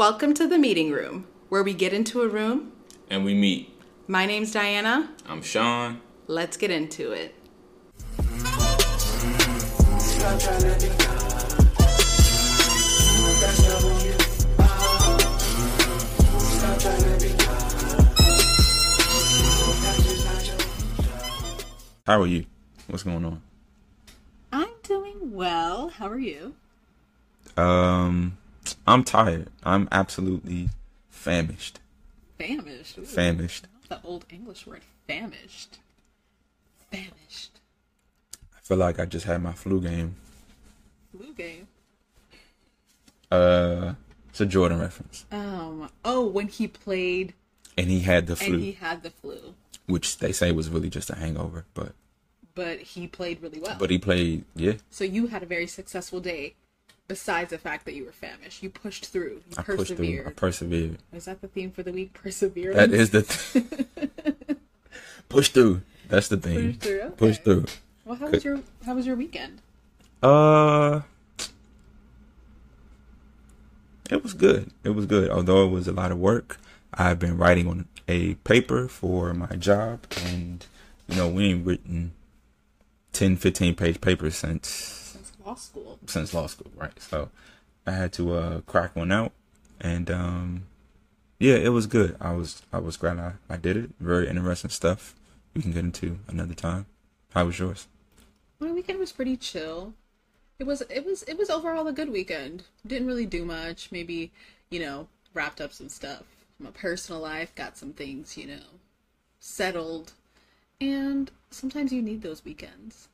Welcome to the meeting room, where we get into a room. And we meet. My name's Diana. I'm Sean. Let's get into it. How are you? What's going on? I'm doing well. How are you? Um, I'm tired. I'm absolutely famished. Famished. Ooh, Famished. The old English word, famished. Famished. I feel like I just had my flu game. Flu game. Uh, it's a Jordan reference, Um. Oh, when he played and he had the flu, and he had the flu, which they say was really just a hangover. But but he played really well. but he played. Yeah, so you had a very successful day. Besides the fact that you were famished, you pushed through. You I pushed through. persevered. I persevered. Is that the theme for the week? Perseverance. That is the th- push through. That's the thing. Push through, okay. Push through. Well, how was your how was your weekend? Uh, it was good. It was good. Although it was a lot of work, I've been writing on a paper for my job, and you know we ain't written 10, 15 page papers Since law school. since law school, right? So I had to uh crack one out, and um, yeah, it was good. I was I was glad I I did it. Very interesting stuff. We can get into another time. How was yours? My weekend was pretty chill. It was it was it was overall a good weekend. Didn't really do much. Maybe you know wrapped up some stuff. My personal life got some things you know settled, and sometimes you need those weekends.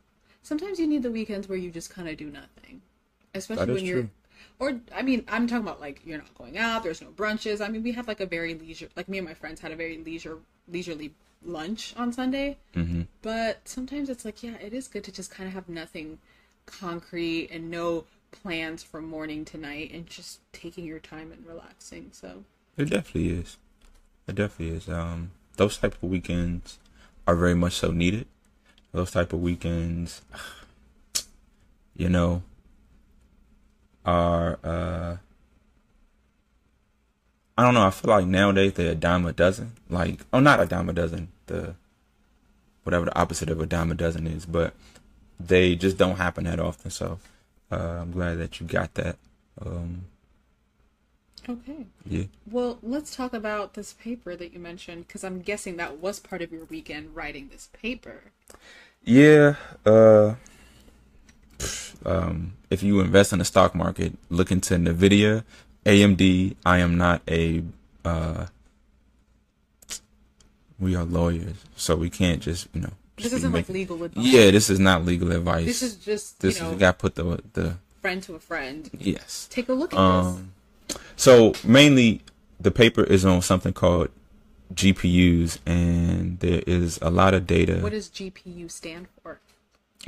Sometimes you need the weekends where you just kind of do nothing, especially when you're. true. Or I mean, I'm talking about like you're not going out. There's no brunches. I mean, we had like a very leisure. Like me and my friends had a very leisure leisurely lunch on Sunday. Mm-hmm. But sometimes it's like, yeah, it is good to just kind of have nothing concrete and no plans from morning to night and just taking your time and relaxing. So, It definitely is. It definitely is. Um, those type of weekends are very much so needed. Those type of weekends, you know, are uh, I don't know. I feel like nowadays they're a dime a dozen. Like, oh, not a dime a dozen. The whatever the opposite of a dime a dozen is, but they just don't happen that often. So uh, I'm glad that you got that. Um, okay. yeah. Well, let's talk about this paper that you mentioned because I'm guessing that was part of your weekend writing this paper. Yeah, uh, um, if you invest in the stock market, look into Nvidia, AMD. I am not a. Uh, we are lawyers, so we can't just you know. This just isn't like legal advice. Yeah, this is not legal advice. This is just, this you know, is got put the the friend to a friend. yes. Take a look at Um, so mainly the paper is on something called GPUs, and there is a lot of data. What does GPU stand for?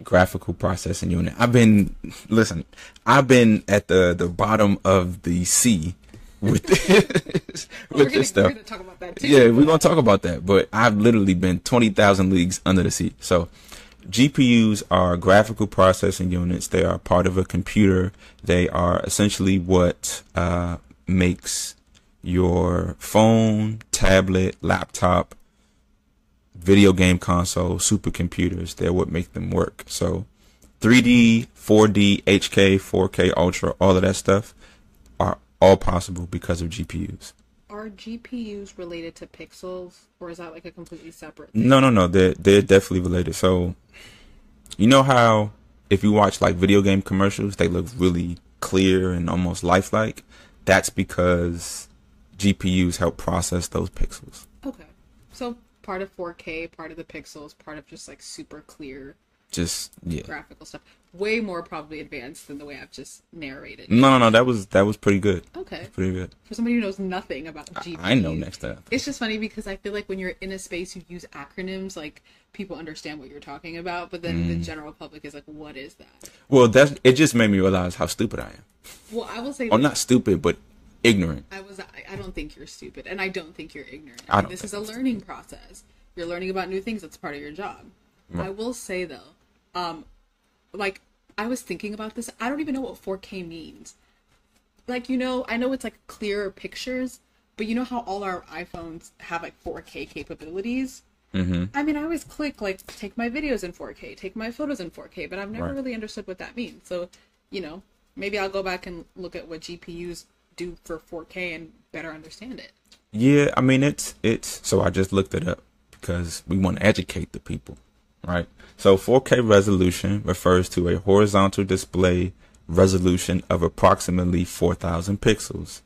graphical processing unit. I've been listen. I've been at the the bottom of the sea with this, Well, with this gonna, we're stuff. gonna talk about that too. Yeah, we're gonna talk about that. But I've literally been twenty thousand leagues under the sea. So GPUs are graphical processing units. They are part of a computer. They are essentially what uh, makes your phone, tablet, laptop, video game console, supercomputers. They're what make them work. So 3D, 4D, HK, 4K, Ultra, all of that stuff are all possible because of GPUs. Are GPUs related to pixels, or is that like a completely separate? No, no, no. They're they're definitely related. So, you know how if you watch like video game commercials, they look really clear and almost lifelike. That's because GPUs help process those pixels. Okay, so part of 4K, part of the pixels, part of just like super clear Just yeah. graphical stuff. Way more probably advanced than the way I've just narrated. No, no, no. That was that was pretty good. Okay, Pretty good. for somebody who knows nothing about GPUs, I know next up. It's just funny because I feel like when you're in a space you use acronyms, like people understand what you're talking about, but then Mm. the general public is like, "What is that?" Well, that's it. Just made me realize how stupid I am. Well, I will say, Or this. not stupid, but ignorant. I was. I, I don't think you're stupid, and I don't think you're ignorant. I I don't this is a learning process. You're learning about new things. That's part of your job. I will say though, um, like I was thinking about this. I don't even know what 4K means. like you know, I know it's like clearer pictures, but you know how all our iPhones have like 4K capabilities. Mm-hmm. I mean, I always click like take my videos in 4K, take my photos in 4K, but I've never Right. really understood what that means. So, you know, maybe I'll go back and look at what GPUs do for 4K and better understand it. Yeah, I mean it's it's so I just looked it up because we want to educate the people, right? So 4K resolution refers to a horizontal display resolution of approximately 4000 pixels.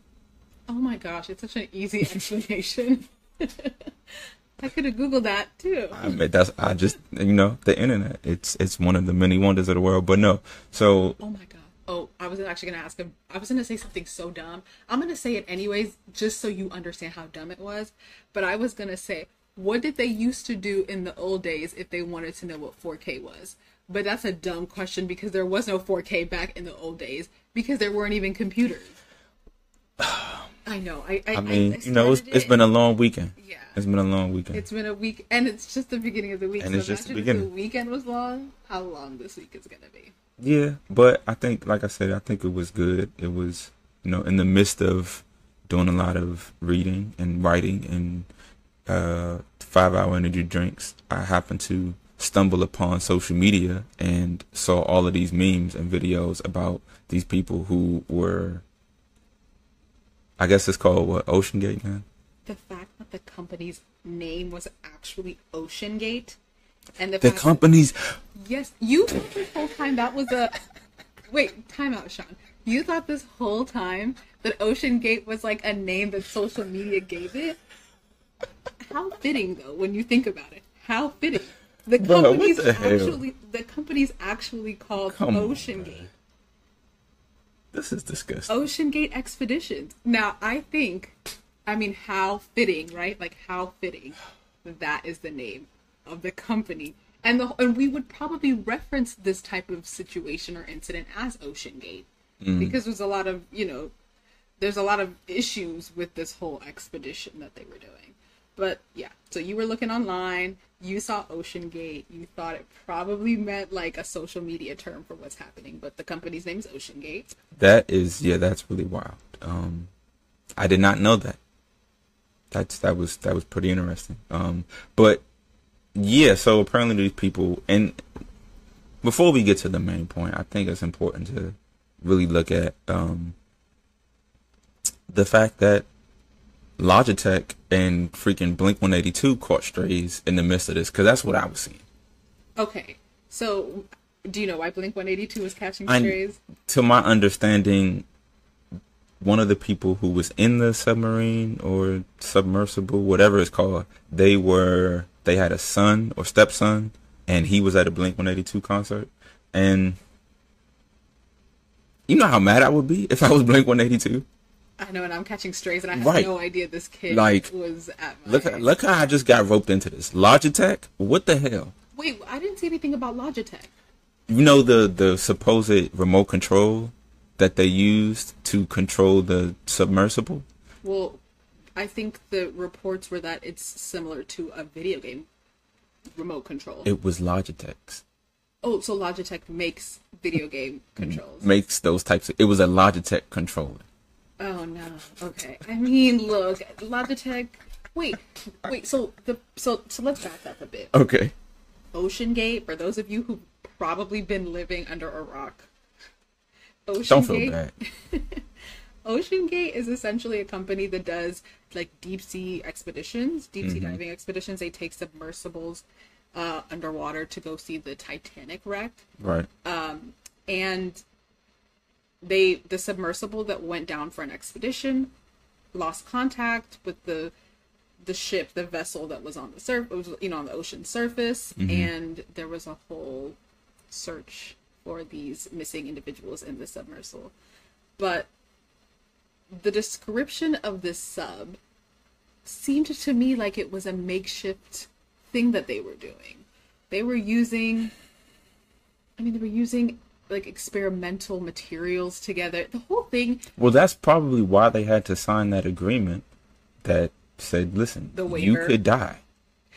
Oh my gosh, it's such an easy explanation. I could have googled that too. I mean that's I just you know, the internet. It's it's one of the many wonders of the world, but no. So Oh my god. Oh, I was actually gonna ask him. I was gonna say something so dumb. I'm gonna say it anyways, just so you understand how dumb it was. But I was gonna say, what did they used to do in the old days if they wanted to know what 4K was? But that's a dumb question because there was no 4K back in the old days because there weren't even computers. I know. I I, I mean, I you know, it's, it's it- been a long weekend. Yeah. It's been a long weekend. It's been a week, and it's just the beginning of the week. And so it's just the beginning. If the weekend was long. How long this week is gonna be? Yeah, but I think, like I said, I think it was good. It was, you know, in the midst of doing a lot of reading and writing and uh, five hour energy drinks, I happened to stumble upon social media and saw all of these memes and videos about these people who were, I guess it's called what, Ocean Gate, man? The fact that the company's name was actually Ocean Gate, and the, The companies, yes, you thought this whole time that was a wait. Time out, Sean. You thought this whole time that Ocean Gate was like a name that social media gave it. How fitting, though, when you think about it. How fitting. The Bro, what company's the hell? actually the company's actually called Come Ocean man. Gate. this is disgusting. Ocean Gate Expeditions. Now, I think, I mean, how fitting, right? Like, how fitting that is the name of the company. And the and we would probably reference this type of situation or incident as Ocean Gate because there's a lot of you know there's a lot of issues with this whole expedition that they were doing. But yeah, so you were looking online, you saw Ocean Gate, you thought it probably meant like a social media term for what's happening, but the company's name is Ocean Gate. That is, yeah, that's really wild. Um, I did not know that. That's that was that was pretty interesting. Um, but yeah, so apparently these people, and before we get to the main point, I think it's important to really look at um, the fact that Logitech and freaking Blink 182 caught strays in the midst of this, because that's what I was seeing. Okay, so do you know why Blink 182 was catching I- strays? to my understanding, one of the people who was in the submarine or submersible, whatever it's called, they were they had a son or stepson, and he was at a Blink One Eighty Two concert, and you know how mad I would be if I was Blink One Eighty Two. I know, and I'm catching strays, and I have Right. no idea this kid Like, was at my. Look, look how I just got roped into this. Logitech, what the hell? Wait, I didn't see anything about Logitech. You know the the supposed remote control that they used to control the submersible. Well, I think the reports were that it's similar to a video game remote control. It was Logitech's. oh, so Logitech makes video game controls. makes those types of it was a Logitech controller. Oh no. Okay. I mean, look, Logitech. Wait, wait. So the so so let's back up a bit. Okay. Ocean Gate, for those of you who've probably been living under a rock. Ocean Don't feel Gate, bad. Ocean Gate is essentially a company that does like deep sea expeditions, deep sea mm-hmm. diving expeditions. They take submersibles uh, underwater to go see the Titanic wreck. Right. Um, and they the submersible that went down for an expedition lost contact with the the ship the vessel that was on the surf was you know on the ocean surface mm-hmm. and there was a whole search for these missing individuals in the submersible but the description of this sub seemed to me like it was a makeshift thing that they were doing they were using I mean, they were using like experimental materials together. The whole thing, Well, that's probably why they had to sign that agreement that said, "Listen, you could die,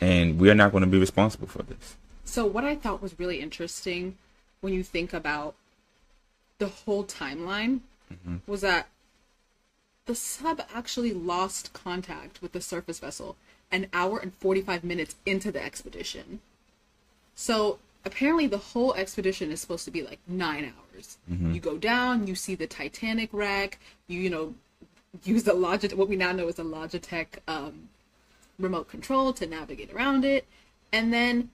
and we are not going to be responsible for this." so what I thought was really interesting when you think about the whole timeline mm-hmm. was that the sub actually lost contact with the surface vessel an hour and 45 minutes into the expedition. So apparently the whole expedition is supposed to be like nine hours. You go down, you see the Titanic wreck, you you know use the Logitech what we now know is a Logitech um, remote control to navigate around it, and then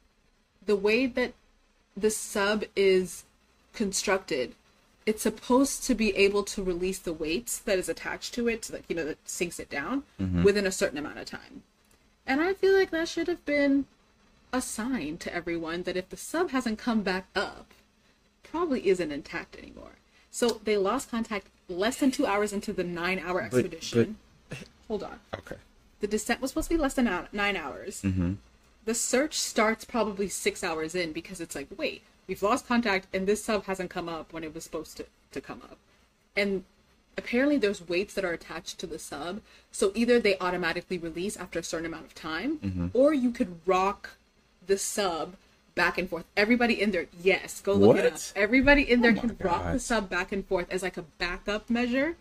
the way that the sub is constructed, it's supposed to be able to release the weights that is attached to it, so that you know that sinks it down within a certain amount of time. And I feel like that should have been a sign to everyone that if the sub hasn't come back up, probably isn't intact anymore. So they lost contact less than two hours into the nine hour expedition. Hold on. Okay. The descent was supposed to be less than nine hours. Mm-hmm. The search starts probably six hours in because it's like, wait, we've lost contact and this sub hasn't come up when it was supposed to, to come up. And apparently there's weights that are attached to the sub. So either they automatically release after a certain amount of time, Mm-hmm. or you could rock the sub back and forth. Everybody in there, yes, go look it up. Everybody in there Oh can rock the sub back and forth as like a backup measure.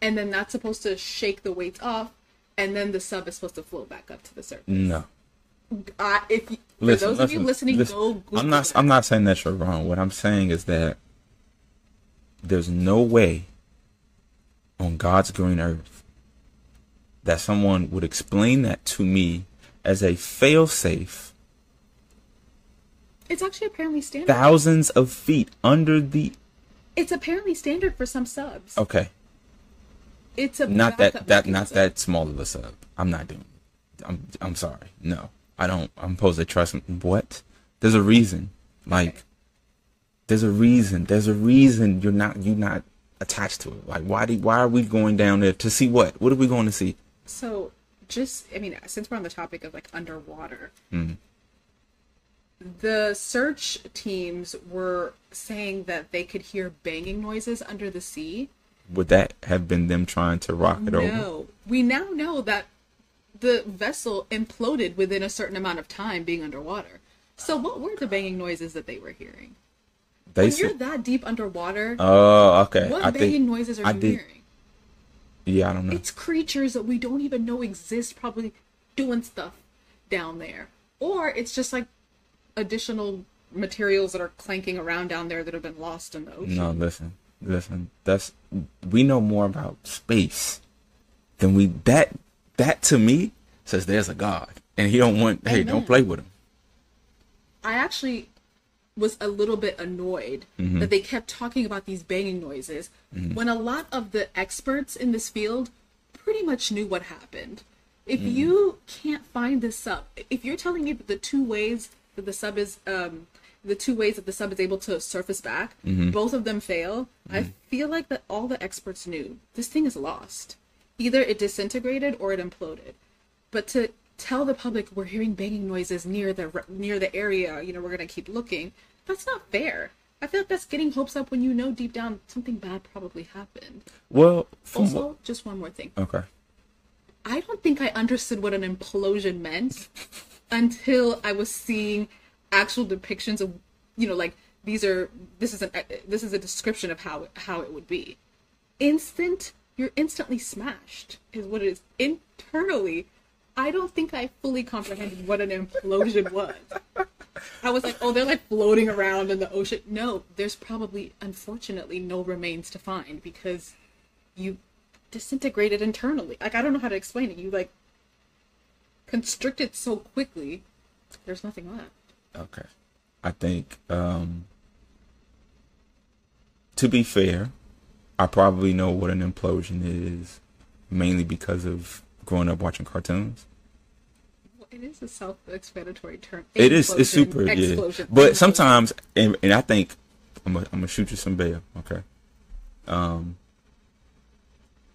And then that's supposed to shake the weights off, and then the sub is supposed to float back up to the surface. No. Uh, if you, for Listen, those of you listening, listen. go. Google I'm not. that. I'm not saying that you're wrong. What I'm saying is that there's no way on God's green earth that someone would explain that to me as a fail-safe It's actually apparently standard. thousands of feet under the. it's apparently standard for some subs. Okay, It's a not that that not that small of a sub. I'm not doing. I'm I'm sorry. No, I don't. I'm supposed to trust. What? There's a reason. Like, there's a reason. There's a reason you're not you're not attached to it. Like, why do why are we going down there to see what? What are we going to see? So, just I mean, since we're on the topic of like underwater, Mm-hmm. the search teams were saying that they could hear banging noises under the sea. Would that have been them trying to rock it over? No, we now know that the vessel imploded within a certain amount of time being underwater. So, what were the banging noises that they were hearing? They When you're that deep underwater, Oh, okay. what I banging think. noises are I you did- hearing? Yeah, I don't know. It's creatures that we don't even know exist, probably doing stuff down there. Or it's just like additional materials that are clanking around down there that have been lost in the ocean. No, listen, listen. That's we know more about space than we that that to me says there's a God and he don't want hey don't play with him. I actually was a little bit annoyed Mm-hmm. that they kept talking about these banging noises when a lot of the experts in this field pretty much knew what happened. If Mm-hmm. you can't find the sub, if you're telling me that the two ways that the sub is, um, the two ways that the sub is able to surface back, Mm-hmm. both of them fail, I feel like that all the experts knew this thing is lost. Either it disintegrated or it imploded. But to tell the public we're hearing banging noises near the near the area, you know, we're gonna keep looking. That's not fair. I feel like that's getting hopes up when you know deep down something bad probably happened. Well, Also, just one more thing. okay, I don't think I understood what an implosion meant until I was seeing actual depictions of, you know, like these are this is an this is a description of how how it would be. Instant, you're instantly smashed is what it is. Internally, I don't think I fully comprehended what an implosion was. I was like, oh, they're like floating around in the ocean. No, there's probably, unfortunately, no remains to find because you disintegrated internally. Like, I don't know how to explain it. You like constricted so quickly, there's nothing left. okay. I think um to be fair, I probably know what an implosion is mainly because of growing up watching cartoons. Well, it is a self-explanatory term. It is it's super yeah. But sometimes and, and I think I'm gonna I'm gonna shoot you some bail, okay? Um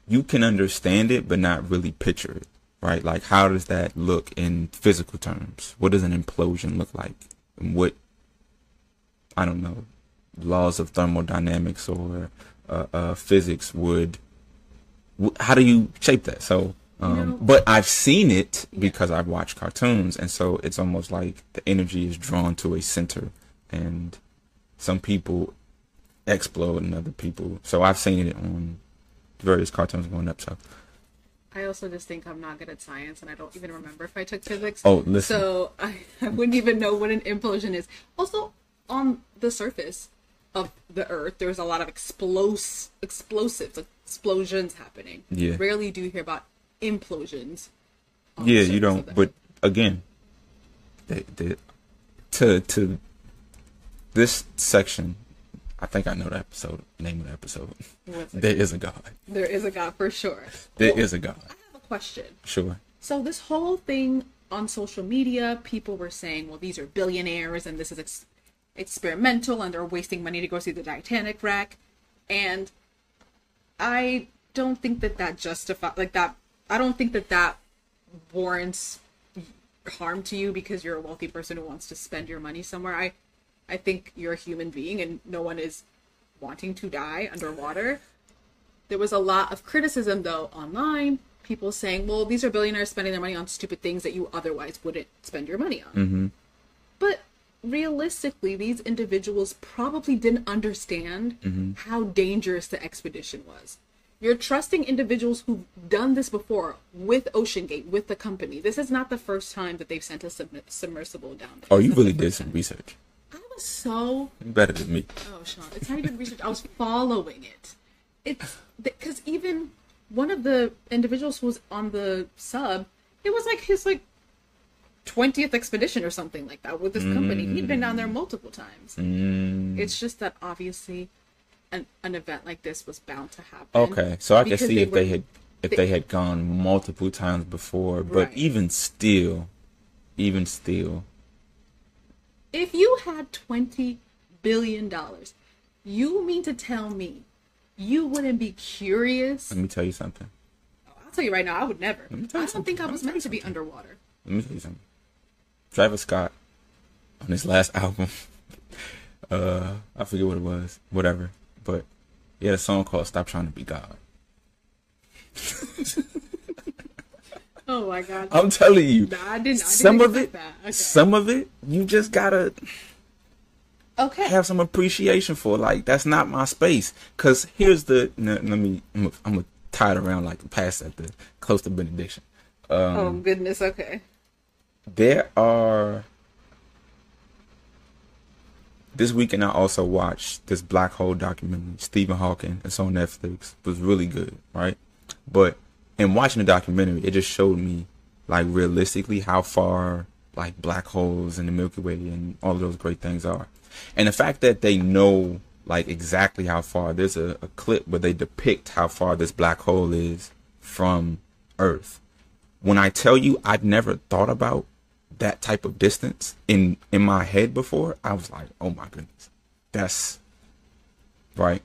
you can understand it but not really picture it, right? Like how does that look in physical terms? What does an implosion look like? And what I don't know, laws of thermodynamics or uh, uh, physics would how do you shape that? So um, No. but I've seen it because I've watched cartoons, and so it's almost like the energy is drawn to a center, and some people explode and other people. So I've seen it on various cartoons going up. So I also just think I'm not good at science, and I don't even remember if I took physics. Oh, listen. So I, I wouldn't even know what an implosion is. Also, on the surface of the Earth, there's a lot of explos explosives, explosions happening. Yeah. Rarely do you hear about implosions. yeah, you don't. But again, they, they, to to this section, I think I know the episode name of the episode. There is a God. there is a God for sure. There Well, is a God. I have a question. Sure. So this whole thing on social media, people were saying, "Well, these are billionaires, and this is ex- experimental, and they're wasting money to go see the Titanic wreck." And I don't think that that justifies, like that. I don't think that that warrants harm to you because you're a wealthy person who wants to spend your money somewhere. I, I think you're a human being, and no one is wanting to die underwater. There was a lot of criticism though online. People saying, "Well, these are billionaires spending their money on stupid things that you otherwise wouldn't spend your money on." Mm-hmm. But realistically, these individuals probably didn't understand Mm-hmm. how dangerous the expedition was. You're trusting individuals who've done this before with OceanGate, with the company. This is not the first time that they've sent a sub- submersible down there. Oh, you really did some time. research. I was so better than me. Oh, Sean, it's not even research. I was following it. It's because even one of the individuals who was on the sub, it was like his like twentieth expedition or something like that with this company. He'd been down there multiple times. Mm, It's just that obviously, an an event like this was bound to happen. okay, so I can see if they had if they- they had gone multiple times before, but Right. even still, even still, If you had twenty billion dollars, you mean to tell me you wouldn't be curious? let me tell you something. I'll tell you right now, I would never. I don't something. think I was meant to be underwater. Let me tell you something. Travis Scott on his last album, uh, I forget what it was, whatever, but he had a song called "Stop Trying to Be God." Oh my god. I'm telling you, Nah, I didn't. I didn't some of it, That. Okay. some of it, you just gotta okay. have some appreciation for. Like that's not my space. Cause here's the. let me. I'm gonna, I'm gonna tie it around like the past at the close to benediction. Um, oh goodness. Okay. There are this weekend i also watched this black hole documentary stephen hawking it's on netflix it was really good right? But in watching the documentary it just showed me like realistically how far like black holes and the milky way and all of those great things are. And the fact that they know like exactly how far there's a, a clip where they depict how far this black hole is from earth. When I tell you I've never thought about that type of distance in in my head before, I was like, oh my goodness, that's right.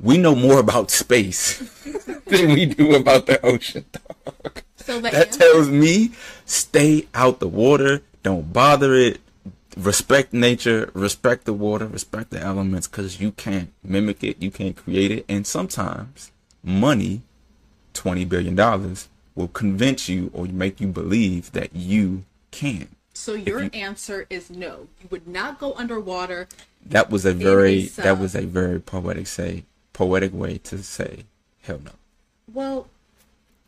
We know more about space than we do about the ocean. Dog. So That tells me stay out the water, don't bother it, respect nature, respect the water, respect the elements, because you can't mimic it, you can't create it, and sometimes money twenty billion dollars will convince you or make you believe that you can. so your you- answer is no. You would not go underwater. That was a very that was a very poetic say poetic way to say hell no. Well,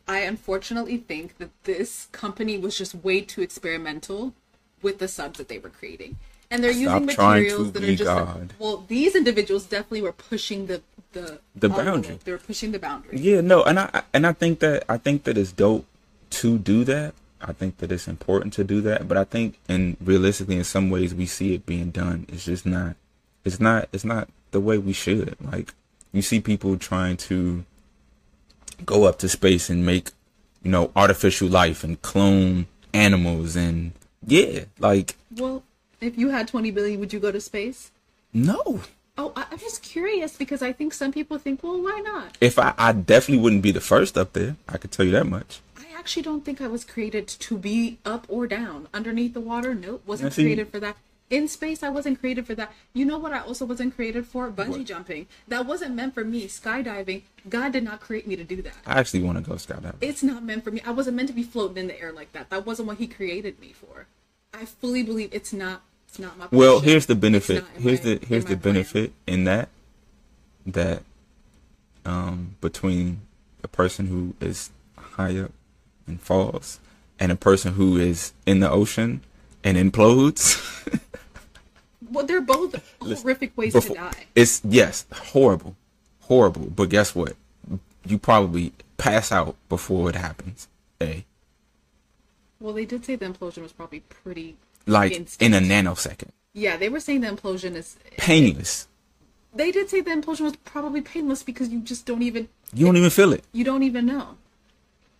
I unfortunately think that this company was just way too experimental with the subs that they were creating. And they're Stop using materials to that are just God. well, these individuals definitely were pushing the the The boundary. They were pushing the boundary. Yeah, no, and I and I think that I think that it's dope to do that. I think that it's important to do that, but I think and realistically in some ways we see it being done. It's just not it's not it's not the way we should. Like you see people trying to go up to space and make, you know, artificial life and clone animals and yeah, like Well, if you had 20 billion, would you go to space? no. Oh, I, I'm just curious because I think some people think, well, why not? If I I definitely wouldn't be the first up there. I could tell you that much. Actually don't think I was created to be up or down underneath the water. Nope, wasn't see- created for that. In space, I wasn't created for that. You know what? I also wasn't created for bungee What? jumping. That wasn't meant for me. Skydiving. God did not create me to do that. I actually want to go skydiving. It's not meant for me. I wasn't meant to be floating in the air like that. That wasn't what He created me for. I fully believe it's not. It's not my. Well, here's the benefit. Here's my- the here's the plan. benefit in that that um between a person who is high up and falls, and a person who is in the ocean and implodes. Well, they're both horrific ways Before- to die. It's yes, horrible, horrible. But guess what? You probably pass out before it happens. A Well, they did say the implosion was probably pretty like instant. in a nanosecond, Yeah, they were saying the implosion is. painless. They did say the implosion was probably painless because you just don't even You don't even feel it. you don't even know.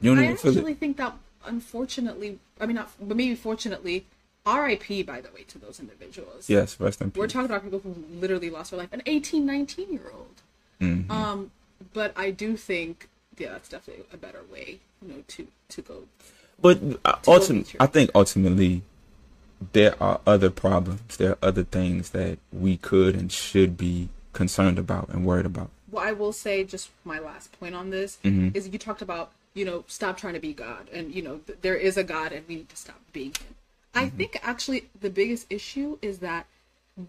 You don't I even feel actually it. think that unfortunately, I mean not, but maybe fortunately, R.I.P. By the way to those individuals. Yes, rest in peace. We're talking about people who literally lost their life, an 18, 19 year old. Mm-hmm. Um, but I do think, yeah, that's definitely a better way, you know, to to go. But uh, go ultimately, meet your- I think ultimately there are other problems. There are other things that we could and should be concerned about and worried about. Well, I will say just my last point on this Mm-hmm. is you talked about you know stop trying to be God, and you know th- there is a God, and we need to stop being Him. I Mm-hmm. think actually the biggest issue is that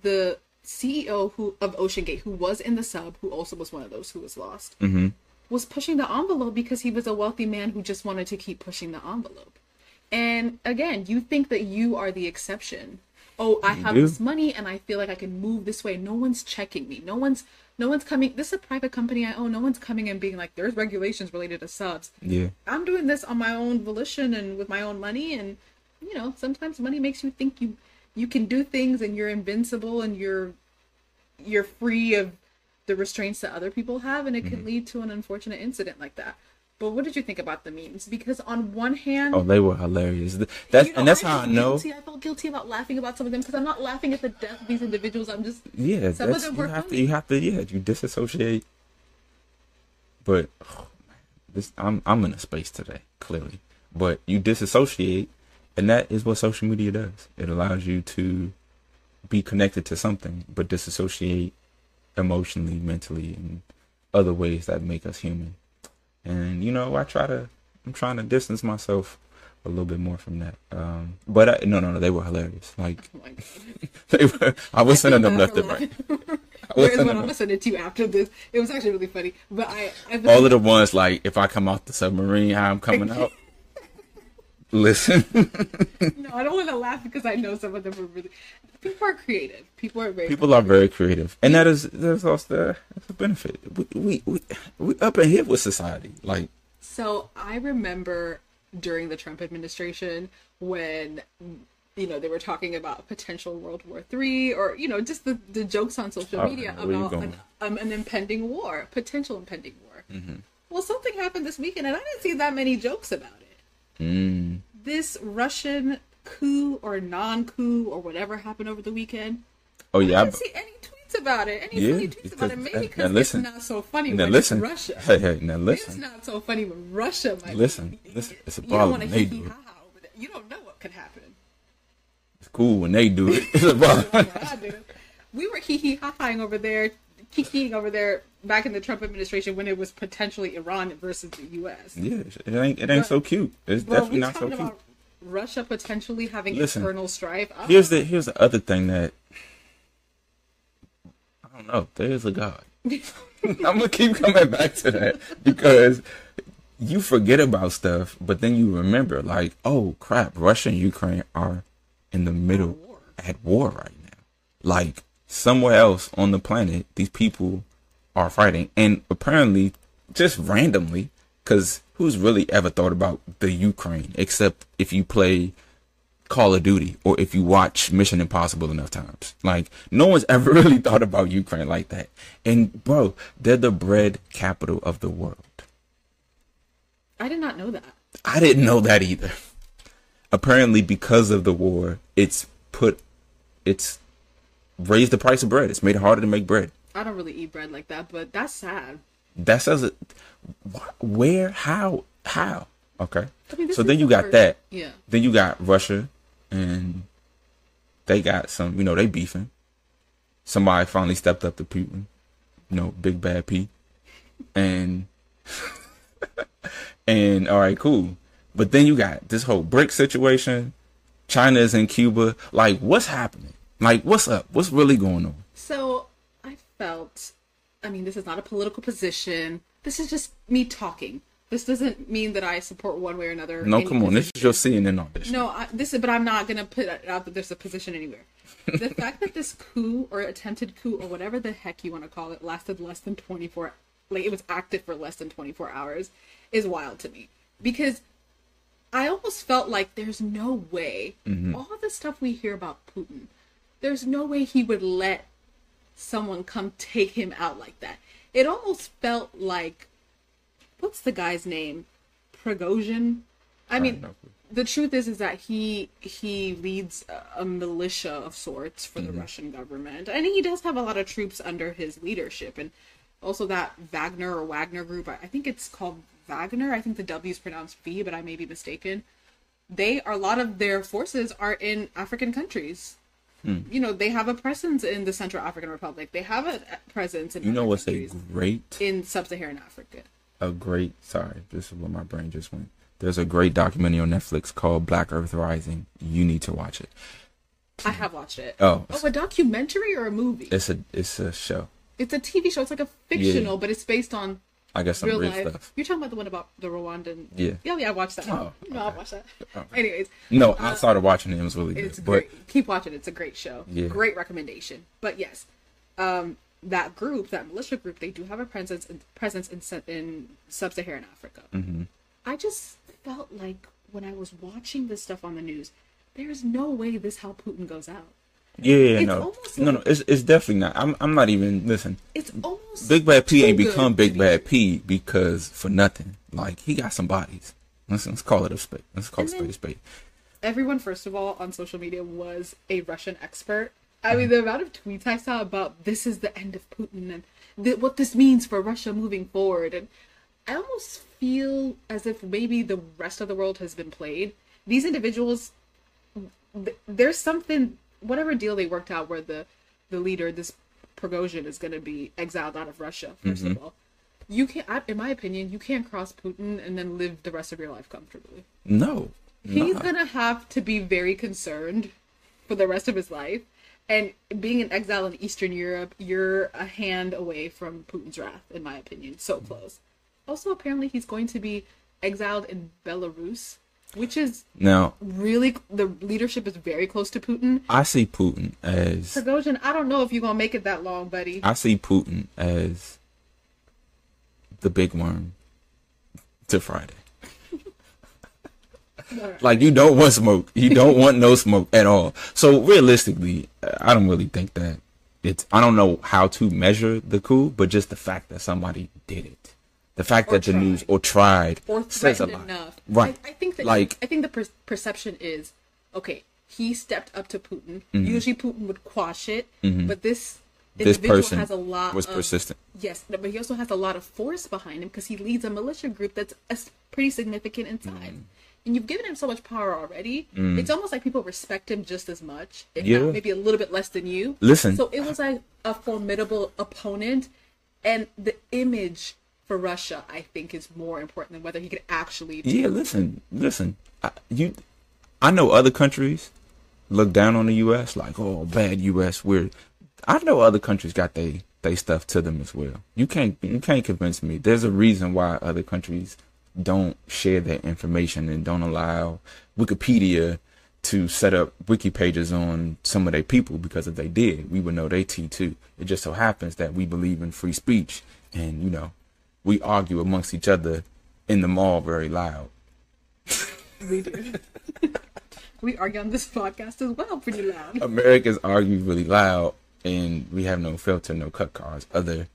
the CEO who of Ocean Gate, who was in the sub, who also was one of those who was lost, Mm-hmm. was pushing the envelope because he was a wealthy man who just wanted to keep pushing the envelope. And again, you think that you are the exception. Oh, I have this money and I feel like I can move this way. No one's checking me. No one's no one's coming. This is a private company I own. No one's coming and being like, there's regulations related to subs. Yeah. I'm doing this on my own volition and with my own money and you know, sometimes money makes you think you you can do things and you're invincible and you're you're free of the restraints that other people have and it Mm-hmm. can lead to an unfortunate incident like that. But what did you think about the memes? Because on one hand, Oh, they were hilarious. That's you know, and that's I how I know. Guilty. I felt guilty about laughing about some of them because I'm not laughing at the death of these individuals. I'm just Yeah, Some of that's them you were have to you have to yeah you disassociate. But oh, man, this I'm I'm in a space today clearly, but you disassociate, and that is what social media does. It allows you to be connected to something, but disassociate emotionally, mentally, and other ways that make us human. And you know, I try to I'm trying to distance myself a little bit more from that. Um, but I, no, no, no, they were hilarious. Like oh they were. I was sending them left and right. I was There is sending one I'm gonna send it to you after this. It was actually really funny, but I, I all of the ones like if I come off the submarine, how I'm coming out. Listen, no, I don't want to laugh because I know some of them are really. People are creative. People are very. people are very creative, and that is that's also the, that's a benefit. We, we we we up and here with society, like So I remember during the Trump administration when you know they were talking about potential World War Three or you know just the, the jokes on social media about an, um, an impending war, potential impending war. Mm-hmm. Well, something happened this weekend, and I didn't see that many jokes about it. Mm, This Russian coup or non-coup or whatever happened over the weekend. oh yeah, I didn't see any tweets about it. Any Yeah, funny tweets about it? Maybe because listen. it's not so funny Now when listen, Russia. hey hey, now listen. It's not so funny when Russia might. Listen, be- listen, it's a problem. you don't want to hee hee ha over there. You don't know what could happen. It's cool when they do it. It's a problem. I do. We were hee hee ha haing over there, kikiing over there back in the Trump administration when it was potentially Iran versus the U.S. yeah, it ain't it ain't so cute. It's definitely not so cute. Russia potentially having Listen, internal strife. Don't Here's the here's the other thing that I don't know. There is a God. I'm gonna keep coming back to that because you forget about stuff, but then you remember, like, oh crap, Russia and Ukraine are in the middle war. at war right now. Like somewhere else on the planet, these people are fighting, and apparently, just randomly, because who's really ever thought about the Ukraine except if you play Call of Duty or if you watch Mission Impossible enough times. Like no one's ever really thought about Ukraine like that. And bro, they're the bread capital of the world. I did not know that. I didn't know that either. Apparently because of the war, it's put it's raised the price of bread. It's made it harder to make bread. I don't really eat bread like that, but that's sad. That says it. Where how how? Okay. I mean, so then you got first- that. Yeah. then you got russia and they got some you know they beefing. Somebody finally stepped up to putin you know big bad p. And and all right cool. But then you got this whole brick situation. China is in cuba. Like what's happening? Like what's up? What's really going on? So felt I mean, this is not a political position. This is just me talking. This doesn't mean that I support one way or another. No, come on. This is your CNN audition. No, I, this is, but I'm not gonna put it out that there's a position anywhere. the fact that this coup or attempted coup or whatever the heck you want to call it lasted less than 24, like it was active for less than 24 hours, is wild to me. Because I almost felt like there's no way mm-hmm. all the stuff we hear about Putin, there's no way he would let someone come take him out like that. It almost felt like, what's the guy's name? Prigozhin. I mean, clue. the truth is, is that he he leads a- militia of sorts for the mm-hmm. Russian government, and he does have a lot of troops under his leadership, and also that Wagner or Wagner group. I I think it's called Wagner. I think the W is pronounced V, but I may be mistaken. They are a lot of their forces are in African countries. Mm. You know, they have a presence in the Central African Republic. They have a presence in You know what's a great, in sub-Saharan Africa. a great, sorry, this is where my brain just went. There's a great documentary on Netflix called Black Earth Rising. You need to watch it. I have watched it. Oh, Oh, a documentary or a movie? it's a, it's a show. It's a TV show. It's like a fictional, but it's based on I guess some real real life. stuff. You're talking about the one about the Rwandan. Yeah. Yeah, yeah, I watched that. Oh, no, I watched that. Okay. Anyways, No, I started watching it. It was really good. Uh, it's but great. Keep watching. It's a great show. Yeah. Great recommendation. But yes, um, that group, that militia group, they do have a presence in, presence in sub- in sub-Saharan Africa. Mm-hmm. I just felt like when I was watching this stuff on the news, there's no way this how Putin goes out. Yeah, yeah, no, no, no, it's it's definitely not. I'm I'm not even listen. It's almost Big Bad P ain't become Big be Bad. P because for nothing. Like he got some bodies. Let's let's call it a spade. Let's call And it a spade spade. everyone first of all on social media was a russian expert i mm-hmm. mean the amount of tweets i saw about this is the end of putin and th- what this means for russia moving forward and i almost feel as if maybe the rest of the world has been played these individuals th- there's something whatever deal they worked out where the the leader this Prigozhin is going to be exiled out of Russia 1st of mm-hmm. all you can't I, in my opinion you can't cross Putin and then live the rest of your life comfortably No, he's nah. gonna have to be very concerned for the rest of his life. And being an exile in Eastern Europe, you're a hand away from Putin's wrath, in my opinion. So close. Also, apparently, he's going to be exiled in Belarus, which is Now really the leadership is very close to Putin. I see Putin as Prigozhin, I don't know if you're gonna make it that long, buddy. I see Putin as the big worm to Friday. Like you don't want smoke. You don't want no smoke at all. So realistically, I don't really think that it's. I don't know how to measure the coup, but just the fact that somebody did it, the fact Or that the news or tried or says a lot. enough. Right. I, I think that Like- I think the per- perception is okay. He stepped up to Putin. Mm-hmm. Usually Putin would quash it, but this This individual person has a lot was of, persistent. Yes, but he also has a lot of force behind him because he leads a militia group that's a pretty significant in size. Mm. And you've given him so much power already. It's almost like people respect him just as much, if Yeah. not maybe a little bit less than you. Listen. So it was like a formidable opponent, and the image for Russia, I think, is more important than whether he could actually. do Yeah, listen, listen. I, you, I know other countries look down on the U.S. like, oh, bad U.S. We're. I know other countries got they they stuff to them as well. You can't you can't convince me. There's a reason why other countries don't share that information and don't allow Wikipedia to set up wiki pages on some of their people because if they did, we would know they T too. It just so happens that we believe in free speech and you know we argue amongst each other in the mall very loud. We do. we argue on this podcast as well, pretty loud. Americans argue really loud, and we have no filter, no cut cards. Other,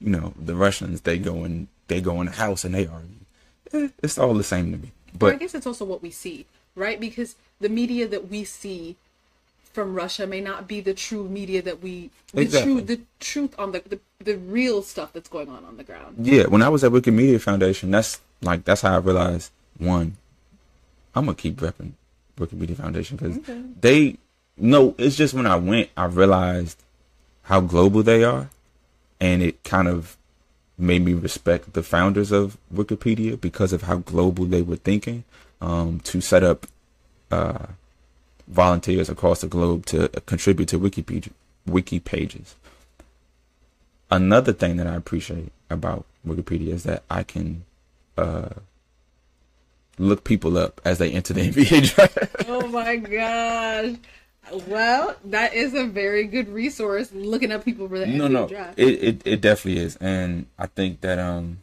you know, the Russians they go in they go in the house and they argue. Eh, it's all the same to me. But I guess it's also what we see, right? Because the media that we see from Russia may not be the true media that we the Exactly. true the truth on the, the the real stuff that's going on on the ground. yeah, when I was at Wikimedia Foundation, that's like that's how I realized one, I'm gonna keep repping Wikimedia Foundation because Okay. they no. It's just when I went, I realized how global they are, and it kind of made me respect the founders of Wikipedia because of how global they were thinking um, to set up uh, volunteers across the globe to contribute to Wikipedia wiki pages. another thing that I appreciate about Wikipedia is that I can uh, look people up as they enter the NBA draft. oh my gosh. Well, that is a very good resource looking up people for the no, NBA no, draft. it, it it definitely is, and I think that um,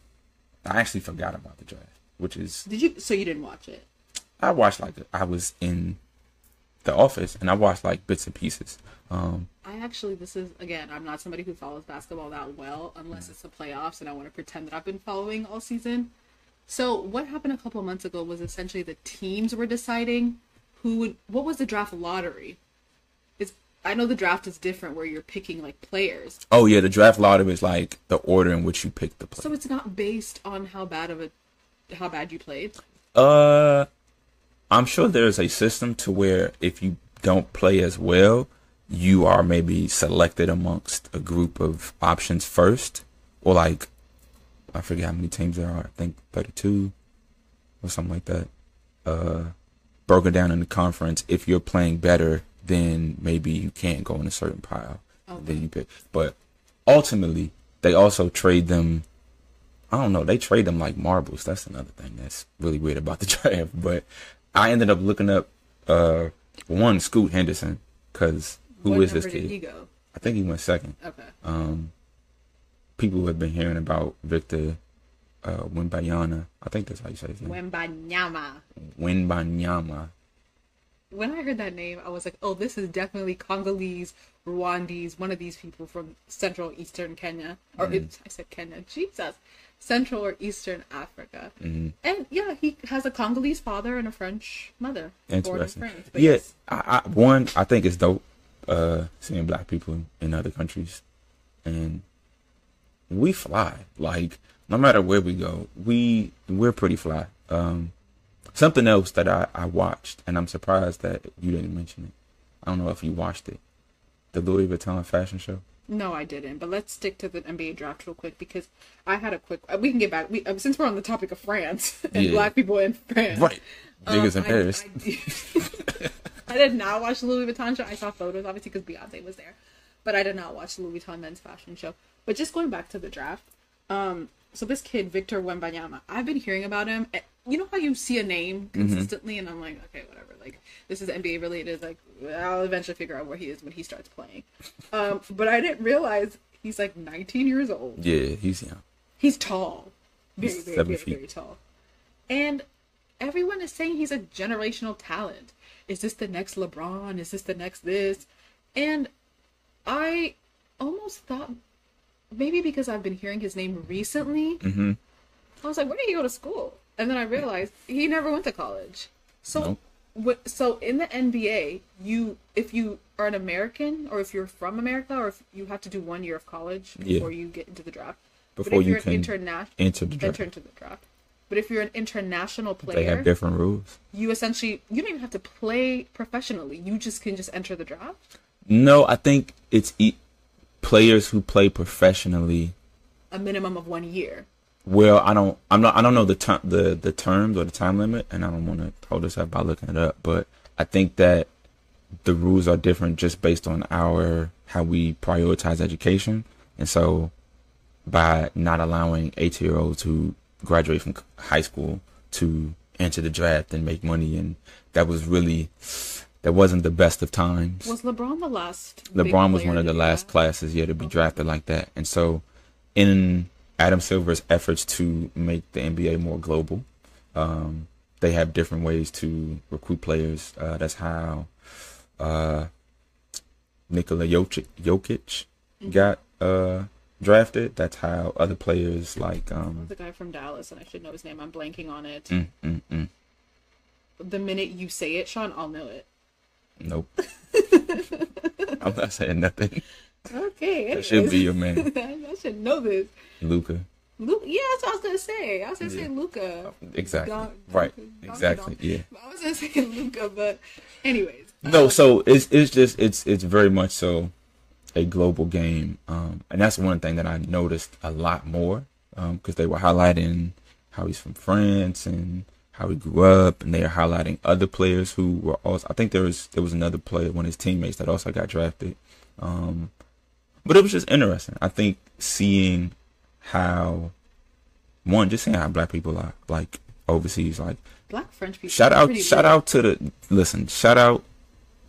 I actually forgot about the draft, which is Did you so you didn't watch it? I watched like I was in the office and I watched like bits and pieces. Um, I actually this is again, I'm not somebody who follows basketball that well unless it's the playoffs and I want to pretend that I've been following all season. So what happened a couple months ago was essentially the teams were deciding who would what was the draft lottery? It's I know the draft is different where you're picking like players. oh yeah, the draft lottery is like the order in which you pick the players. So it's not based on how bad of a how bad you played. Uh, I'm sure there's a system to where if you don't play as well, you are maybe selected amongst a group of options first, or like I forget how many teams there are. I think 32 or something like that. Uh, broken down in the conference. If you're playing better, then maybe you can't go in a certain pile. Then you pick. But ultimately, they also trade them. I don't know. They trade them like marbles. That's another thing that's really weird about the draft. But I ended up looking up uh, one Scoot Henderson because who what is this kid? I think he went second. Okay. Um, people have been hearing about Victor uh, Wimbayana. I think that's how you say his name. Wembanyama. Wimbanyama. when I heard that name, I was like, oh, this is definitely Congolese, Rwandese, one of these people from Central Eastern Kenya. Or Mm-hmm. I said Kenya, Jesus. Central or Eastern Africa. Mhm. And yeah, he has a Congolese father and a French mother. Born in Interesting. France. Yeah, yes. I, I, one, I think it's dope uh, seeing black people in other countries, and we fly. Like no matter where we go, we we're pretty fly. Um, something else that I, I watched, and I'm surprised that you didn't mention it. I don't know if you watched it, the Louis Vuitton fashion show. No, I didn't. But let's stick to the NBA draft real quick because I had a quick. We can get back. We uh, since we're on the topic of France and Yeah. black people in France, Right, niggas in Um, I- Paris. I, I did not watch the Louis Vuitton show. I saw photos, obviously, because Beyonce was there, but I did not watch the Louis Vuitton men's fashion show. But just going back to the draft, um, so this kid Victor Wembanyama, I've been hearing about him. You know how you see a name Mm-hmm. consistently, and I'm like, okay, whatever. Like this is NBA related. Like I'll eventually figure out where he is when he starts playing. Um, but I didn't realize he's like 19 years old. yeah, he's young. He's tall. Very, He's very, seven very, feet. very tall. And everyone is saying he's a generational talent. Is this the next LeBron? Is this the next this? And I almost thought maybe because I've been hearing his name recently, hmm I was like, where did he go to school? And then I realized he never went to college. So, Nope. what, so in the NBA, you if you are an American or if you're from America or if you have to do one year of college Yeah. before you get into the draft. Before you can an international enter the draft. enter into the draft. But if you're an international player, They have different rules. you essentially you don't even have to play professionally. You just can just enter the draft. No, I think it's e- players who play professionally. A minimum of one year. Well, I don't, I'm not, I don't know the the the terms or the time limit, and I don't want to hold us up by looking it up. But I think that the rules are different just based on our how we prioritize education, and so by not allowing 18 year olds who graduate from high school to enter the draft and make money, and that was really that wasn't the best of times. Was LeBron the last? LeBron was one of the last that? classes yet to be drafted like that. And so, in Adam Silver's efforts to make the NBA more global, um, they have different ways to recruit players. Uh, that's how uh, Nikola Jokic, Jokic Mm-hmm. got uh, drafted. That's how other players like. Um, The guy from Dallas, and I should know his name. I'm blanking on it. mm, mm, mm, The minute you say it, Sean, I'll know it. Nope. I'm not saying nothing. Okay, That should be your man, I should know this. Luka. Luke, yeah, that's what I was gonna say. I was gonna say Luka. Exactly. Don- right. Donk. Exactly. Yeah. I was gonna say Luka, but anyways. No, so it's it's just it's it's very much so a global game, um, and that's one thing that I noticed a lot more because they were highlighting how he's from France and how he grew up, and they are highlighting other players who were also. I think there was there was another player, one of his teammates that also got drafted. Um, But it was just interesting. I think seeing how one, just seeing how black people are like overseas, like Black French people. shout out shout out to the listen, shout out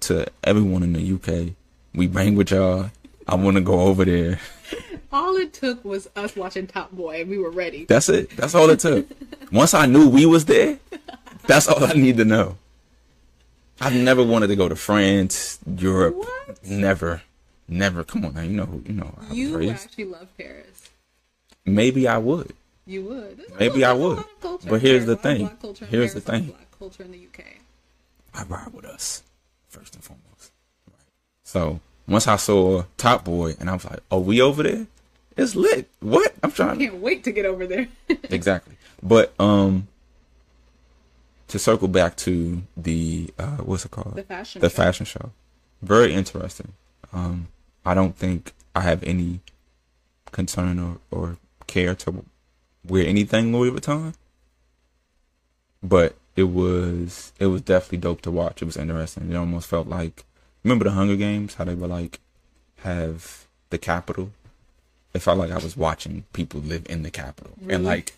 to everyone in the UK. We bang with y'all. I wanna go over there. All it took was us watching Top Boy, and we were ready. That's it. That's all it took. Once I knew we was there, that's all I need to know. I've never wanted to go to France, Europe. What? Never. Never. Come on now. You know who you know. I You raised. actually love Paris. Maybe I would. You would. There's Maybe lot- I would. lot of culture But here's the a lot of thing. black culture in Here's the Paris, thing. Black culture in the UK. I ride with us first and foremost. Right. So once I saw Top Boy and I was like, "Oh, we over there? It's lit. What? I'm trying." to Can't wait to get over there. exactly. But um, to circle back to the uh, what's it called? The fashion The show. fashion show. Very interesting. Um, I don't think I have any concern or, or care to wear anything Louis Vuitton. But it was it was definitely dope to watch. It was interesting. It almost felt like remember the Hunger Games, how they were like have the capital. It felt like I was watching people live in the capital and like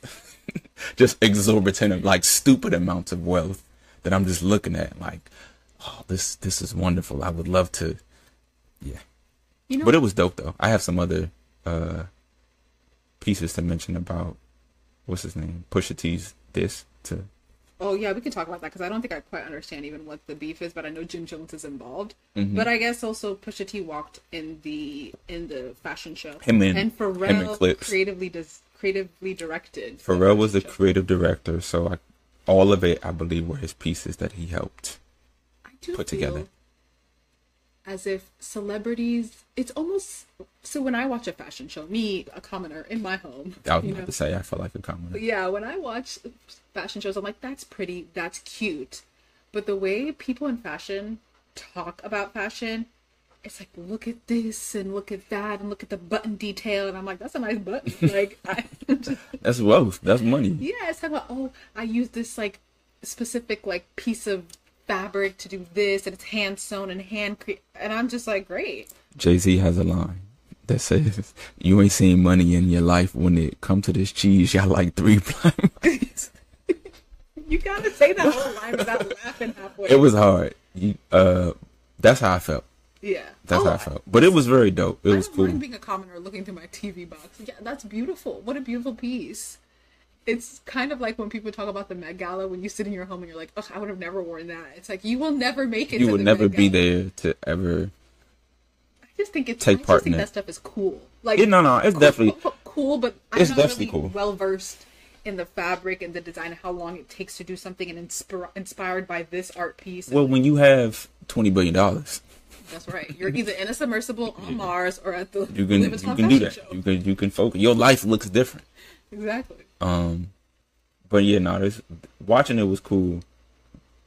just exorbitant, like stupid amounts of wealth that I'm just looking at, like, oh, this this is wonderful. I would love to, yeah. You know, But it was dope though. I have some other uh pieces to mention about what's his name, Pusha T's this to oh yeah, we can talk about that because I don't think I quite understand even what the beef is, but I know Jim Jones is involved. Mm-hmm. But I guess also Pusha T walked in the in the fashion show. Him and- and him and Pharrell creatively does creatively directed. the Pharrell was the show. creative director, so I, all of it I believe were his pieces that he helped. Put feel together. As if celebrities. It's almost so when I watch a fashion show, me a commoner in my home. I was about know, to say I felt like a commoner. yeah, when I watch fashion shows, I'm like, that's pretty, that's cute. But the way people in fashion talk about fashion, it's like, look at this and look at that and look at the button detail. And I'm like, that's a nice button. like, I just, That's wealth. That's money. yeah, it's talking about, oh, I use this like specific like piece of fabric to do this and it's hand sewn and hand cre- and I'm just like, great. Jay Z has a line that says, "You ain't seen money in your life when it come to this cheese. Y'all like three blind mice." You gotta say that whole line without laughing halfway. It was hard. You, uh, that's how I felt. yeah. That's Oh, how I felt. But it was very dope. It I was cool. being a commoner looking through my TV box. Yeah, that's beautiful. What a beautiful piece. It's kind of like when people talk about the Met Gala when you sit in your home and you're like, "Ugh, I would have never worn that." It's like you will never make it. You the never be there to ever. I just think it's. take I just part think in that stuff is cool. Like, Yeah, no, no, it's definitely. cool, but I'm It's not definitely really cool. well versed in the fabric and the design, and how long it takes to do something, and inspir- inspired by this art piece. Well, when you have twenty billion dollars, That's right. You're either in a submersible on Mars or at the you can you can do that. show. You can you can focus. Your life looks different. Exactly. Um, but yeah, no, this watching it was cool.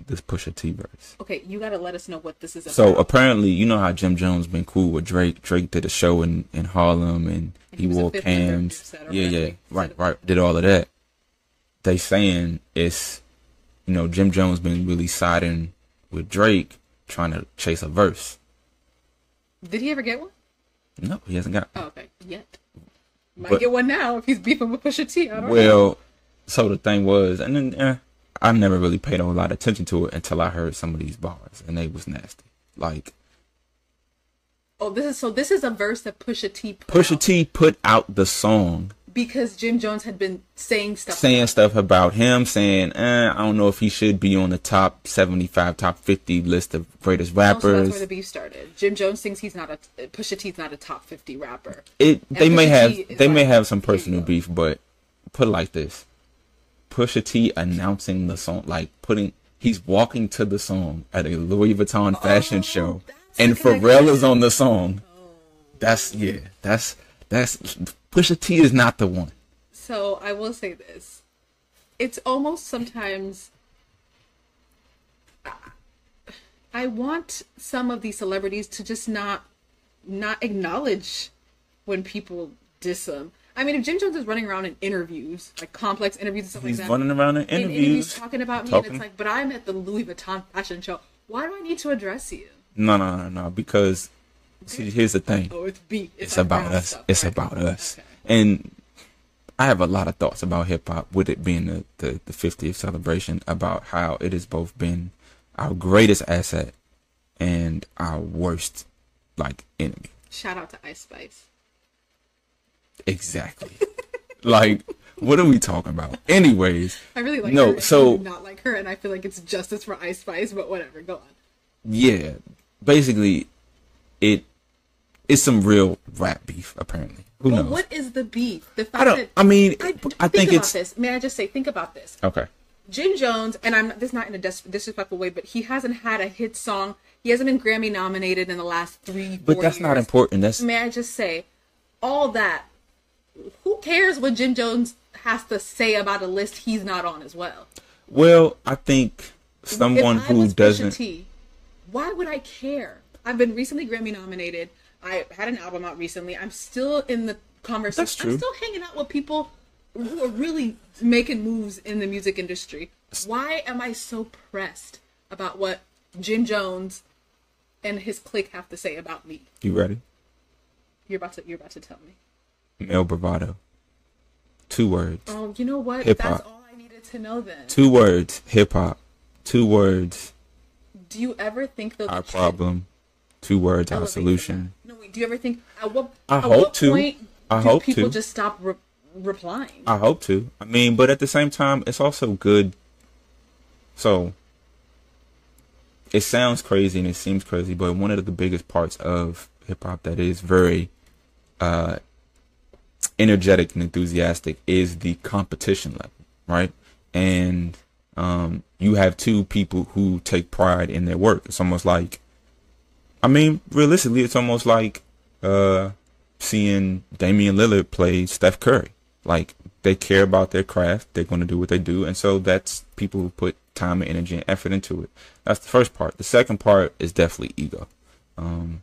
This Pusha T verse. Okay, you got to let us know what this is about. So apparently, you know how Jim Jones been cool with Drake. Drake did a show in in Harlem, and And he, he wore cams. you said, or Yeah, yeah, right, right. Did all of that. They saying it's, you know, Jim Jones been really siding with Drake, trying to chase a verse. Did he ever get one? No, he hasn't got. Oh, okay. Yet. Might But- get one now if he's beefing with Pusha T. I don't know. Well, so the thing was, and then eh, I never really paid a whole lot of attention to it until I heard some of these bars, and they was nasty. Like Oh, this is so. This is a verse that Pusha T put Pusha out T put out the song because Jim Jones had been saying stuff. saying stuff about him, saying, eh, I don't know if he should be on the top 75, top 50 list of greatest Oh, so that's rappers. where the beef started. Jim Jones thinks he's not a Pusha T's not a top fifty rapper. it they And may Pusha have T is they may have some personal beef, but put it like this: Pusha T announcing the song, like putting he's walking to the song at a Louis Vuitton fashion show, Oh, that's and. Pharrell is on the song. That's yeah, that's that's Pusha T is not the one. So I will say this. It's almost sometimes I want some of these celebrities to just not not acknowledge when people diss them. I mean, if Jim Jones is running around in interviews, like complex interviews and stuff He's like that, running around in in interviews, talking about me, talking- and it's like, but I'm at the Louis Vuitton fashion show. Why do I need to address you? No, no, no, no. Because See, here's the thing. Oh, it's beat. It's like about us. stuff, It's right? about us. Okay. And I have a lot of thoughts about hip hop, with it being the, the, the 50th celebration, about how it has both been our greatest asset and our worst, like, enemy. Shout out to Ice Spice. Exactly. like, what are we talking about? Anyways, I really like No, her. so- I do not like her, and I feel like it's justice for Ice Spice. But whatever, go on. yeah, basically, it it's some real rap beef. Apparently, who Well, knows? what is the beef? The fact I don't. that I mean, I, I, think about it's this. May I just say, think about this. okay. Jim Jones, and I'm this is not in a dis- disrespectful way, but he hasn't had a hit song. He hasn't been Grammy nominated in the last three. But that's not important. That's May I just say, all that. Who cares what Jim Jones has to say about a list he's not on as well? well. I think someone who doesn't. T, why would I care? I've been recently Grammy nominated. I had an album out recently. I'm still in the conversation. That's true. I'm still hanging out with people who are really making moves in the music industry. Why am I so pressed about what Jim Jones and his clique have to say about me? You ready? You're about to you're about to tell me. Male bravado. Two words. Oh, you know what? Hip-hop. That's all I needed to know then. Two words. Hip hop. Two words. Do you ever think they'll Our problem. Two words. Our elevated solution. No, wait. Do you ever think at what? I at hope what to. Point I do hope people to. just stop re- replying. I hope to. I mean, but at the same time, it's also good. So, it sounds crazy and it seems crazy, but one of the biggest parts of hip hop that is very uh, energetic and enthusiastic is the competition level, right? And um, you have two people who take pride in their work. It's almost like, I mean, realistically, it's almost like uh, seeing Damian Lillard play Steph Curry. Like they care about their craft, they're going to do what they do, and so that's people who put time and energy and effort into it. That's the first part. The second part is definitely ego. Um,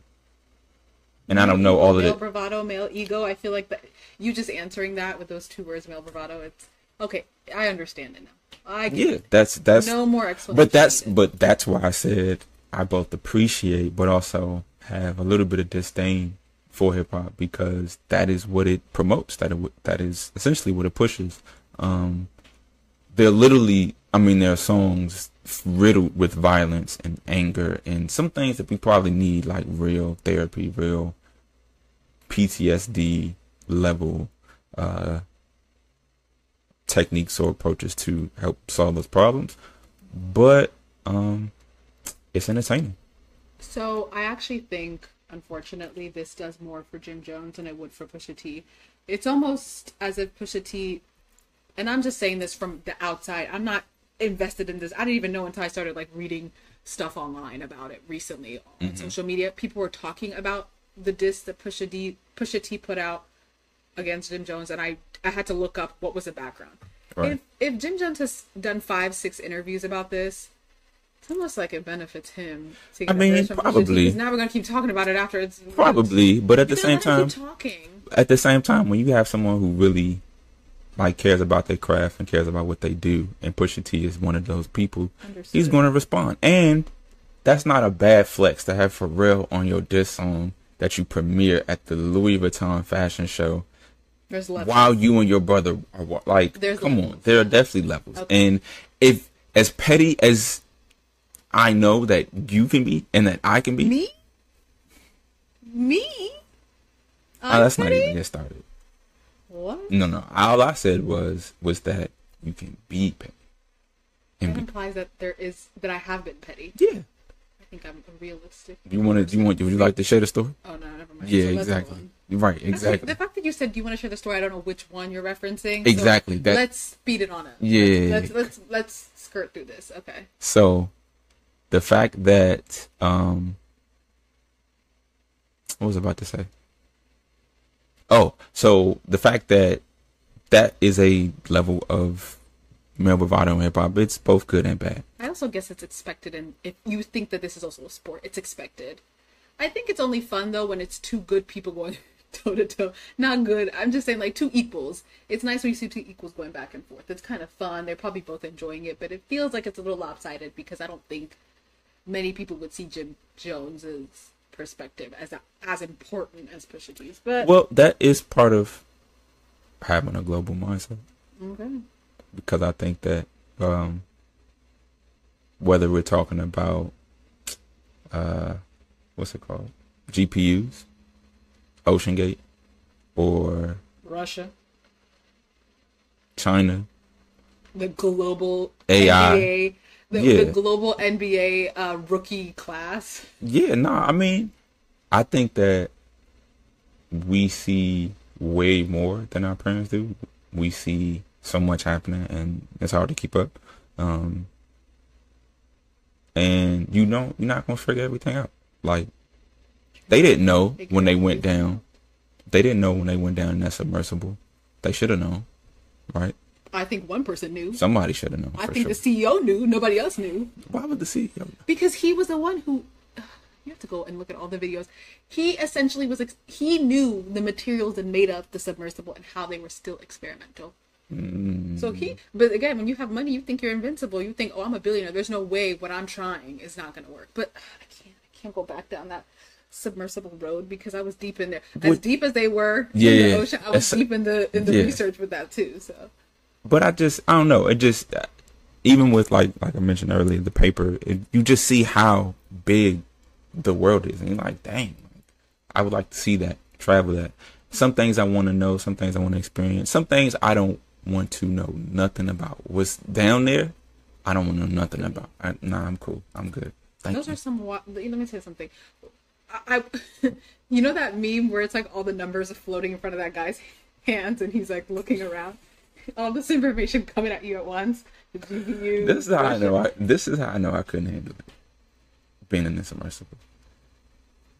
and I don't know all of it. male bravado, male ego. I feel like that you just answering that with those two words, male bravado. It's okay. I understand it now. I get Yeah, it. that's that's. no more explanation. But that's needed. but that's why I said I both appreciate but also have a little bit of disdain for hip hop because that is what it promotes. That it, that is essentially what it pushes. Um, they're literally, I mean, there are songs riddled with violence and anger and some things that we probably need, like real therapy, real PTSD level uh, techniques or approaches to help solve those problems. But um, it's entertaining. So I actually think, unfortunately, this does more for Jim Jones than it would for Pusha T. It's almost as if Pusha T, and I'm just saying this from the outside. I'm not invested in this. I didn't even know until I started like reading stuff online about it recently on mm-hmm. social media. People were talking about the disc that Pusha D, Pusha T put out against Jim Jones, and I I had to look up what was the background. Right. If if Jim Jones has done five six interviews about this, it's almost like it benefits him. to get I mean, this from Pusha T, probably. Now we're gonna keep talking about it after it's Probably, but at the same time, talking. at the same time, when you have someone who really like cares about their craft and cares about what they do, and Pusha T is one of those people, he's going to respond. And that's not a bad flex to have Pharrell on your diss song that you premiere at the Louis Vuitton fashion show There's levels. while you and your brother are like, There's come on, there are definitely levels. Okay. And if as petty as I know that you can be and that I can be, Me? Me? uh, I'm let's not even get started. What? No, no. All I said was was that you can be petty. That And implies that there is that I have been petty. yeah. I think I'm realistic. You want to? You want? Would you like to share the story? Oh no, never mind. Yeah, So exactly. Right, exactly. The fact that you said, "Do you want to share the story?" I don't know which one you're referencing. so Exactly, that- let's speed it on up. Yeah. Let's let's let's skirt through this. Okay. So, the fact that um, what was I about to say? Oh, so the fact that that is a level of male bravado in hip hop, it's both good and bad. I also guess it's expected, and if you think that this is also a sport, it's expected. I think it's only fun though when it's two good people going toe to toe. Not good. I'm just saying like two equals. It's nice when you see two equals going back and forth. It's kind of fun. They're probably both enjoying it, but it feels like it's a little lopsided because I don't think many people would see Jim Jones as perspective as as important as Pusha T's. But Well, that is part of having a global mindset. Okay, because I think that um, whether we're talking about uh, what's it called, GPUs, OceanGate, or Russia, China, the global AI. NBA, the, Yeah. the global NBA uh, rookie class. Yeah, no, I mean, I think that we see way more than our parents do. We see so much happening, and it's hard to keep up. Um, and you don't, you're not gonna figure everything out. Like they didn't know when they went down. They didn't know when they went down in that submersible. They should have known, right? I think one person knew. Somebody should have known. I think sure. the CEO knew. Nobody else knew. Why would the CEO? because he was the one who you have to go and look at all the videos he essentially was ex- he knew the materials that made up the submersible and how they were still experimental hmm. so he but again when you have money you think you're invincible you think oh i'm a billionaire there's no way what i'm trying is not going to work but i can't i can't go back down that submersible road because i was deep in there as What- deep as they were Yeah, in the ocean i was deep in the in the yeah. research with that too so but I just I don't know. It just even with like like I mentioned earlier, the paper. It, you just see how big the world is, and you're like, dang, I would like to see that, travel that. Some things I want to know, some things I want to experience, some things I don't want to know nothing about. What's down there, I don't want to know nothing about. I, nah, I'm cool. I'm good. Thank Those you. are some. Let me tell you something. I, I, you know that meme where it's like all the numbers are floating in front of that guy's hands, and he's like looking around. All this information coming at you at once. GPU. This is how I know. I, this is how I know I couldn't handle it. Being in this submersible.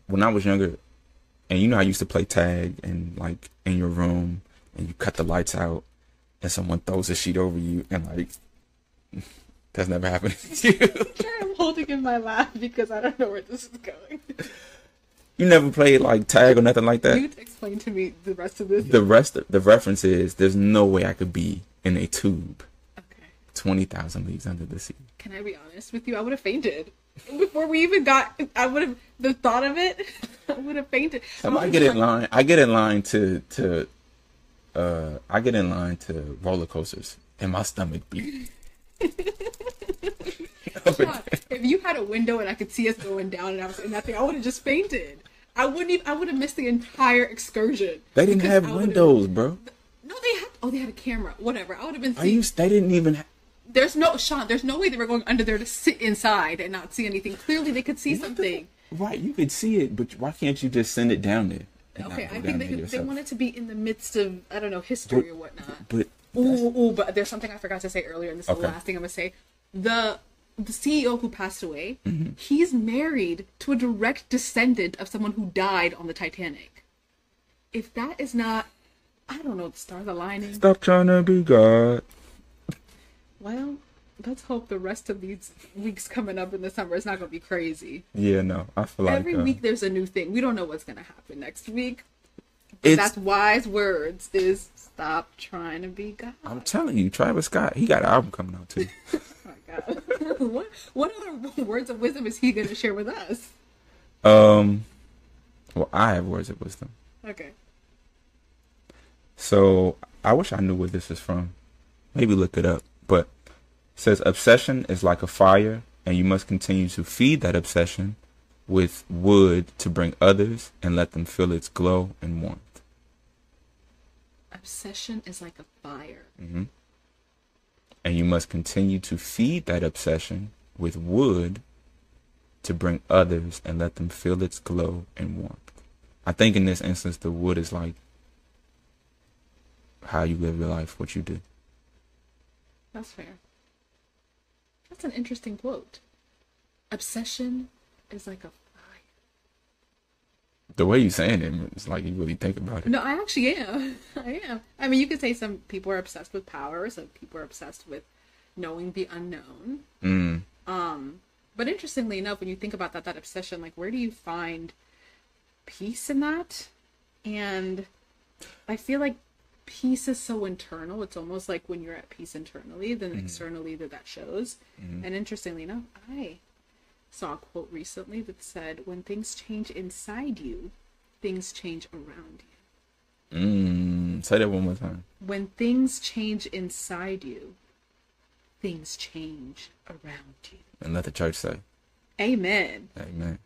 When I was younger, and you know, I used to play tag and like in your room, and you cut the lights out, and someone throws a sheet over you, and like that's never happened to you. I'm holding in my lap because I don't know where this is going. You never played like tag or nothing like that. you explain to me the rest of this. The rest, of, the reference is there's no way I could be in a tube okay. twenty thousand leagues under the sea. Can I be honest with you? I would have fainted before we even got. I would have the thought of it. I would have fainted. I get in line. I get in line to to. Uh, I get in line to roller coasters, and my stomach beat. if you had a window and I could see us going down and I was in that thing, I would have just fainted. I wouldn't even. I would have missed the entire excursion. They didn't have windows, bro. No, they had. Oh, they had a camera. Whatever. I would have been. Are Seeing, you? They didn't even. Ha- there's no Sean. There's no way they were going under there to sit inside and not see anything. Clearly, they could see something. right, you could see it, but why can't you just send it down there? Okay, I think they could, they wanted to be in the midst of I don't know history But- or whatnot. But Ooh, ooh, but there's something I forgot to say earlier, and this is Okay. the last thing I'm gonna say. The the CEO who passed away, Mm-hmm. he's married to a direct descendant of someone who died on the Titanic. If that is not, I don't know, the stars aligning. stop trying to be God. Well, let's hope the rest of these weeks coming up in the summer is not gonna be crazy. Yeah, no, I feel like Every uh, week there's a new thing. We don't know what's gonna happen next week. it's. That's wise words. Is stop trying to be God. I'm telling you, Travis Scott, he got an album coming out too. What what other words of wisdom is he going to share with us? um, well, I have words of wisdom. Okay. So I wish I knew where this is from. Maybe look it up. But it says obsession is like a fire, and you must continue to feed that obsession with wood to bring others and let them feel its glow and warmth. Obsession is like a fire. And you must continue to feed that obsession with wood to bring others and let them feel its glow and warmth. I think in this instance, the wood is like how you live your life, what you do. That's fair. That's an interesting quote. Obsession is like a. The way you're saying it, it's like you really think about it. No, I actually am. I am. I mean, you could say some people are obsessed with power, some people are obsessed with knowing the unknown. Mm. Um, but interestingly enough, when you think about that, that obsession, like where do you find peace in that? And I feel like peace is so internal. It's almost like when you're at peace internally, then externally that that shows. And interestingly enough, I saw a quote recently that said, "When things change inside you, things change around you." Mm, say that one more time. When things change inside you, things change around you. And let the church say, Amen. Amen.